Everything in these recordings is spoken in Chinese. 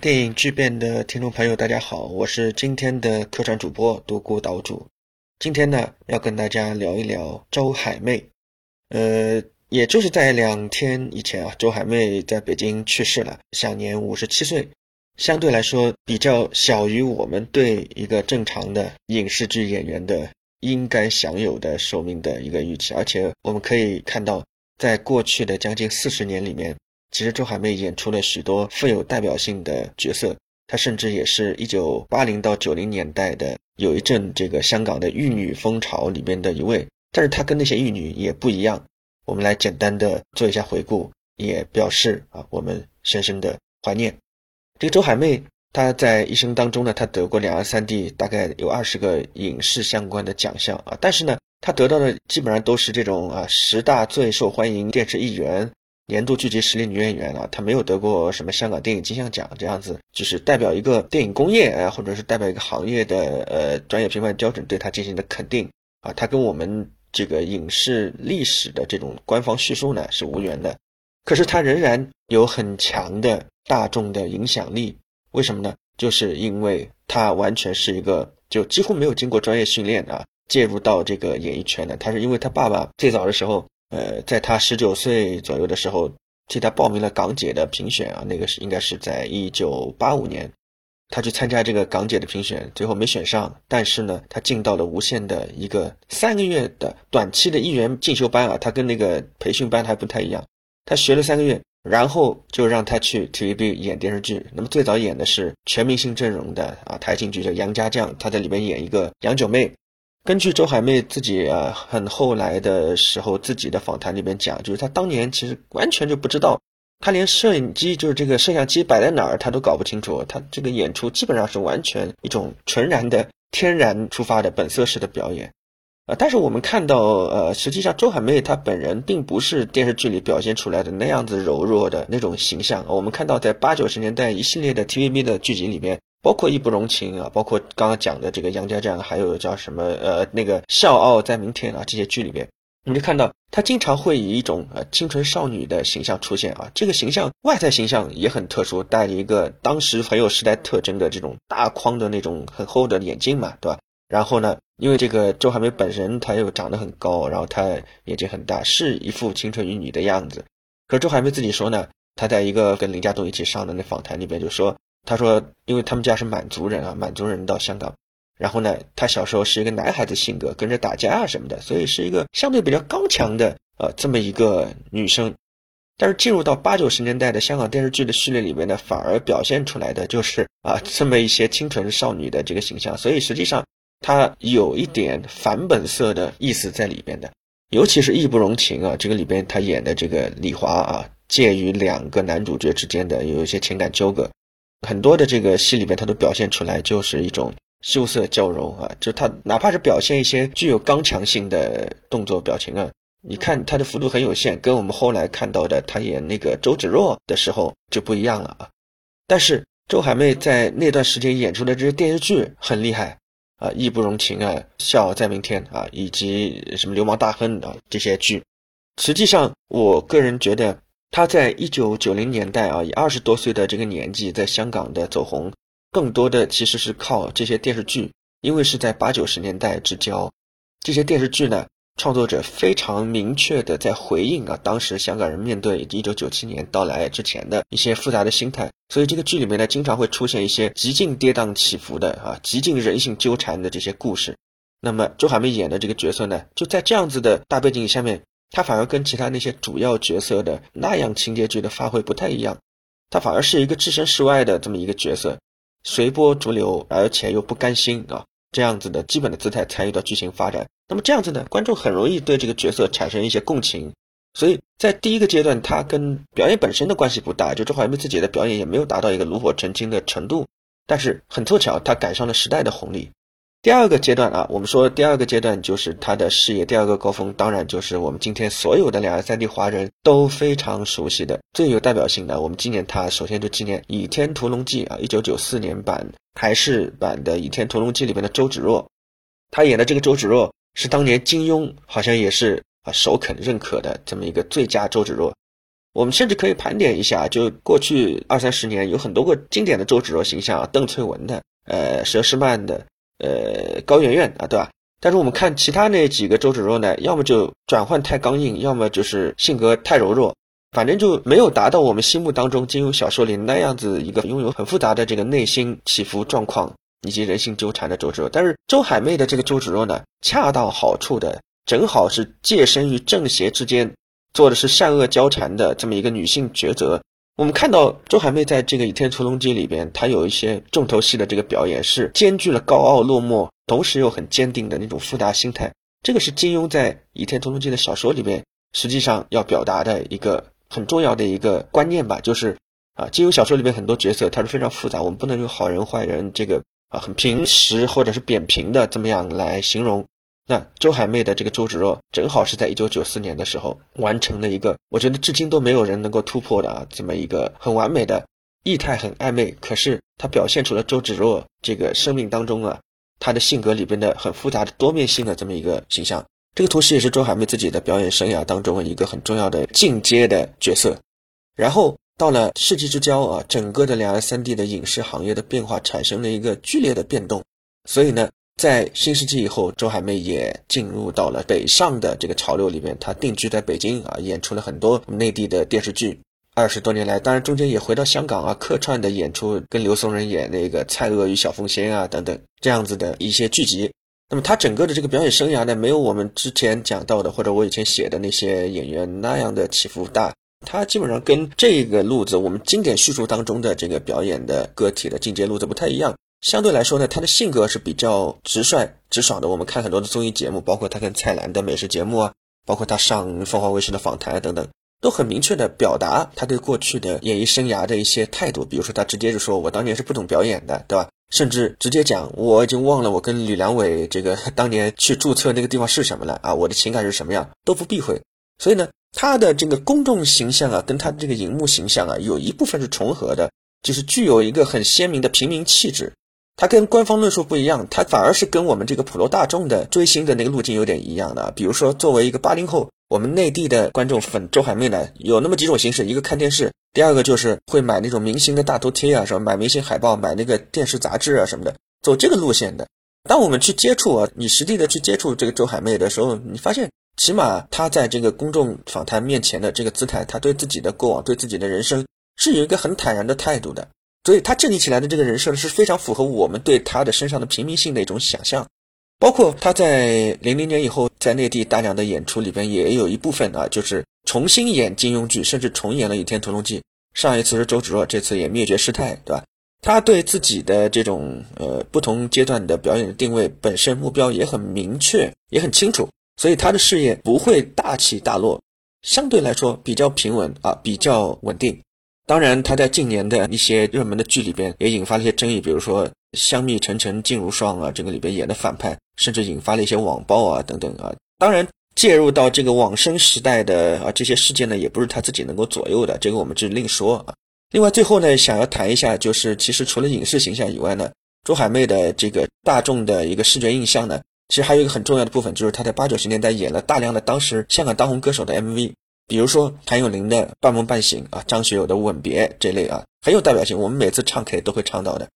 电影巨变的听众朋友，大家好，我是今天的客串主播独孤岛主。今天呢，要跟大家聊一聊周海媚。呃，也就是在两天以前啊，周海媚在北京去世了，享年五十七岁。相对来说，比较小于我们对一个正常的影视剧演员的应该享有的寿命的一个预期。而且我们可以看到，在过去的将近四十年里面。其实周海媚演出了许多富有代表性的角色，她甚至也是一九八零到九零年代的有一阵这个香港的玉女风潮里边的一位。但是她跟那些玉女也不一样。我们来简单的做一下回顾，也表示啊我们深深的怀念。这个周海媚，她在一生当中呢，她得过两岸三地大概有二十个影视相关的奖项啊，但是呢，她得到的基本上都是这种啊十大最受欢迎电视艺员。年度剧集实力女演员啊，她没有得过什么香港电影金像奖这样子，就是代表一个电影工业啊，或者是代表一个行业的呃专业评判标准对她进行的肯定啊，她跟我们这个影视历史的这种官方叙述呢是无缘的，可是她仍然有很强的大众的影响力，为什么呢？就是因为她完全是一个就几乎没有经过专业训练啊，介入到这个演艺圈的，她是因为她爸爸最早的时候。呃，在他十九岁左右的时候，替他报名了港姐的评选啊，那个是应该是在一九八五年，他去参加这个港姐的评选，最后没选上，但是呢，他进到了无线的一个三个月的短期的艺员进修班啊，他跟那个培训班还不太一样，他学了三个月，然后就让他去 TVB 演电视剧，那么最早演的是全明星阵容的啊台庆剧叫《杨家将》，他在里面演一个杨九妹。根据周海媚自己啊，很后来的时候自己的访谈里面讲，就是她当年其实完全就不知道，她连摄影机就是这个摄像机摆在哪儿，她都搞不清楚。她这个演出基本上是完全一种纯然的、天然出发的本色式的表演，啊，但是我们看到，呃，实际上周海媚她本人并不是电视剧里表现出来的那样子柔弱的那种形象。我们看到在八九十年代一系列的 TVB 的剧集里面。包括义不容情啊，包括刚刚讲的这个杨家将，还有叫什么呃那个笑傲在明天啊这些剧里边，你就看到他经常会以一种呃清纯少女的形象出现啊，这个形象外在形象也很特殊，戴着一个当时很有时代特征的这种大框的那种很厚的眼镜嘛，对吧？然后呢，因为这个周海媚本身她又长得很高，然后她眼睛很大，是一副清纯玉女的样子。可是周海媚自己说呢，她在一个跟林家栋一起上的那访谈里边就说。他说，因为他们家是满族人啊，满族人到香港，然后呢，他小时候是一个男孩子性格，跟着打架啊什么的，所以是一个相对比较刚强的呃这么一个女生。但是进入到八九十年代的香港电视剧的序列里面呢，反而表现出来的就是啊这么一些清纯少女的这个形象，所以实际上她有一点反本色的意思在里边的，尤其是义不容情啊，这个里边她演的这个李华啊，介于两个男主角之间的有一些情感纠葛。很多的这个戏里面，他都表现出来就是一种羞涩娇柔啊，就他哪怕是表现一些具有刚强性的动作表情啊，你看他的幅度很有限，跟我们后来看到的他演那个周芷若的时候就不一样了啊。但是周海媚在那段时间演出的这些电视剧很厉害啊，义不容情啊，笑傲在明天啊，以及什么流氓大亨啊这些剧，实际上我个人觉得。他在一九九零年代啊，以二十多岁的这个年纪在香港的走红，更多的其实是靠这些电视剧，因为是在八九十年代之交，这些电视剧呢，创作者非常明确的在回应啊，当时香港人面对一九九七年到来之前的一些复杂的心态，所以这个剧里面呢，经常会出现一些极尽跌宕起伏的啊，极尽人性纠缠的这些故事。那么周海媚演的这个角色呢，就在这样子的大背景下面。他反而跟其他那些主要角色的那样情节剧的发挥不太一样，他反而是一个置身事外的这么一个角色，随波逐流，而且又不甘心啊，这样子的基本的姿态参与到剧情发展。那么这样子呢，观众很容易对这个角色产生一些共情。所以在第一个阶段，他跟表演本身的关系不大，就周海媚自己的表演也没有达到一个炉火纯青的程度。但是很凑巧，他赶上了时代的红利。第二个阶段啊，我们说第二个阶段就是他的事业第二个高峰，当然就是我们今天所有的两岸三地华人都非常熟悉的最有代表性的。我们纪念他，首先就纪念《倚天屠龙记》啊，一九九四年版台视版的《倚天屠龙记》里面的周芷若，他演的这个周芷若是当年金庸好像也是啊首肯认可的这么一个最佳周芷若。我们甚至可以盘点一下，就过去二三十年有很多个经典的周芷若形象，啊邓萃雯的，呃，佘诗曼的，呃，高圆圆啊，对吧？但是我们看其他那几个周芷若呢，要么就转换太刚硬，要么就是性格太柔弱，反正就没有达到我们心目当中金庸小说里那样子一个拥有很复杂的这个内心起伏状况以及人性纠缠的周芷若。但是周海媚的这个周芷若呢，恰到好处的，正好是介身于正邪之间。做的是善恶交缠的这么一个女性抉择。我们看到周海媚在这个《倚天屠龙记》里边，她有一些重头戏的这个表演，是兼具了高傲落寞，同时又很坚定的那种复杂心态。这个是金庸在《倚天屠龙记》的小说里边，实际上要表达的一个很重要的一个观念吧，就是啊，金庸小说里边很多角色他是非常复杂，我们不能用好人坏人这个啊很平实或者是扁平的这么样来形容。那周海媚的这个周芷若，正好是在一九九四年的时候完成了一个，我觉得至今都没有人能够突破的啊，这么一个很完美的，意态很暧昧，可是他表现出了周芷若这个生命当中啊，他的性格里边的很复杂的多面性的这么一个形象。这个同时也是周海媚自己的表演生涯当中一个很重要的进阶的角色。然后到了世纪之交啊，整个的两岸三地的影视行业的变化产生了一个剧烈的变动，所以呢。在新世纪以后，周海媚也进入到了北上的这个潮流里面。她定居在北京啊，演出了很多内地的电视剧。二十多年来，当然中间也回到香港啊，客串的演出，跟刘松仁演那个《蔡锷与小凤仙》啊等等这样子的一些剧集。那么他整个的这个表演生涯呢，没有我们之前讲到的或者我以前写的那些演员那样的起伏大。他基本上跟这个路子，我们经典叙述当中的这个表演的个体的进阶路子不太一样。相对来说呢，他的性格是比较直率、直爽的。我们看很多的综艺节目，包括他跟蔡澜的美食节目啊，包括他上凤凰卫视的访谈等等，都很明确的表达他对过去的演艺生涯的一些态度。比如说，他直接就说：“我当年是不懂表演的，对吧？”甚至直接讲：“我已经忘了我跟吕良伟这个 当年去注册那个地方是什么了啊，我的情感是什么样，都不避讳。”所以呢，他的这个公众形象啊，跟他的这个荧幕形象啊，有一部分是重合的，就是具有一个很鲜明的平民气质。它跟官方论述不一样，它反而是跟我们这个普罗大众的追星的那个路径有点一样的。比如说，作为一个八零后，我们内地的观众粉周海媚呢，有那么几种形式：一个看电视，第二个就是会买那种明星的大头贴啊，什么买明星海报、买那个电视杂志啊什么的，走这个路线的。当我们去接触啊，你实地的去接触这个周海媚的时候，你发现，起码她在这个公众访谈面前的这个姿态，她对自己的过往、对自己的人生，是有一个很坦然的态度的。所以他建立起来的这个人设是非常符合我们对他的身上的平民性的一种想象，包括他在零零年以后在内地大量的演出里边也有一部分啊，就是重新演金庸剧，甚至重演了《倚天屠龙记》。上一次是周芷若，这次演灭绝师太，对吧？他对自己的这种呃不同阶段的表演的定位本身目标也很明确，也很清楚，所以他的事业不会大起大落，相对来说比较平稳啊，比较稳定。当然，他在近年的一些热门的剧里边也引发了一些争议，比如说《香蜜沉沉烬如霜》啊，这个里边演的反派，甚至引发了一些网暴啊等等啊。当然，介入到这个往生时代的啊这些事件呢，也不是他自己能够左右的，这个我们就另说啊。另外，最后呢，想要谈一下，就是其实除了影视形象以外呢，周海媚的这个大众的一个视觉印象呢，其实还有一个很重要的部分，就是她在八九十年代演了大量的当时香港当红歌手的 MV。比如说谭咏麟的《半梦半醒》啊，张学友的《吻别》这类啊，很有代表性。我们每次唱 K 都会唱到的。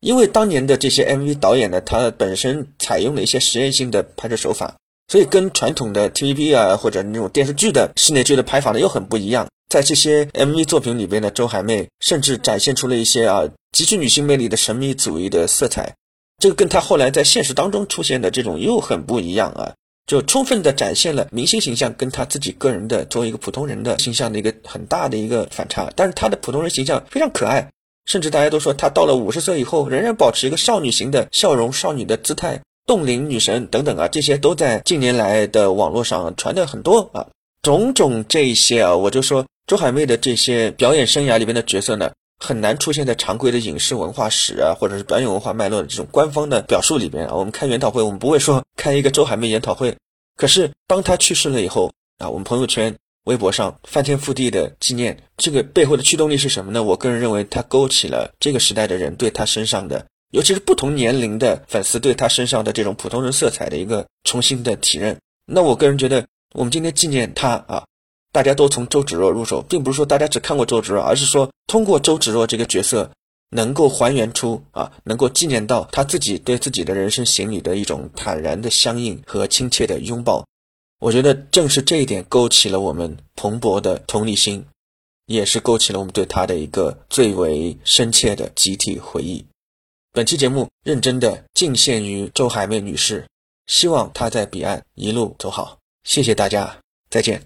因为当年的这些 MV 导演呢，他本身采用了一些实验性的拍摄手法，所以跟传统的 TVB 啊或者那种电视剧的室内剧的拍法呢又很不一样。在这些 MV 作品里边呢，周海媚甚至展现出了一些啊极具女性魅力的神秘主义的色彩，这个跟她后来在现实当中出现的这种又很不一样啊。就充分的展现了明星形象跟他自己个人的作为一个普通人的形象的一个很大的一个反差，但是他的普通人形象非常可爱，甚至大家都说他到了五十岁以后仍然保持一个少女型的笑容、少女的姿态、冻龄女神等等啊，这些都在近年来的网络上传的很多啊，种种这些啊，我就说周海媚的这些表演生涯里边的角色呢。很难出现在常规的影视文化史啊，或者是表演文化脉络的这种官方的表述里边啊。我们开研讨会，我们不会说开一个周海媚研讨会。可是当他去世了以后啊，我们朋友圈、微博上翻天覆地的纪念，这个背后的驱动力是什么呢？我个人认为，他勾起了这个时代的人对他身上的，尤其是不同年龄的粉丝对他身上的这种普通人色彩的一个重新的体认。那我个人觉得，我们今天纪念他啊。大家都从周芷若入手，并不是说大家只看过周芷若，而是说通过周芷若这个角色，能够还原出啊，能够纪念到他自己对自己的人生行旅的一种坦然的相应和亲切的拥抱。我觉得正是这一点勾起了我们蓬勃的同理心，也是勾起了我们对他的一个最为深切的集体回忆。本期节目认真的敬献于周海媚女士，希望她在彼岸一路走好。谢谢大家，再见。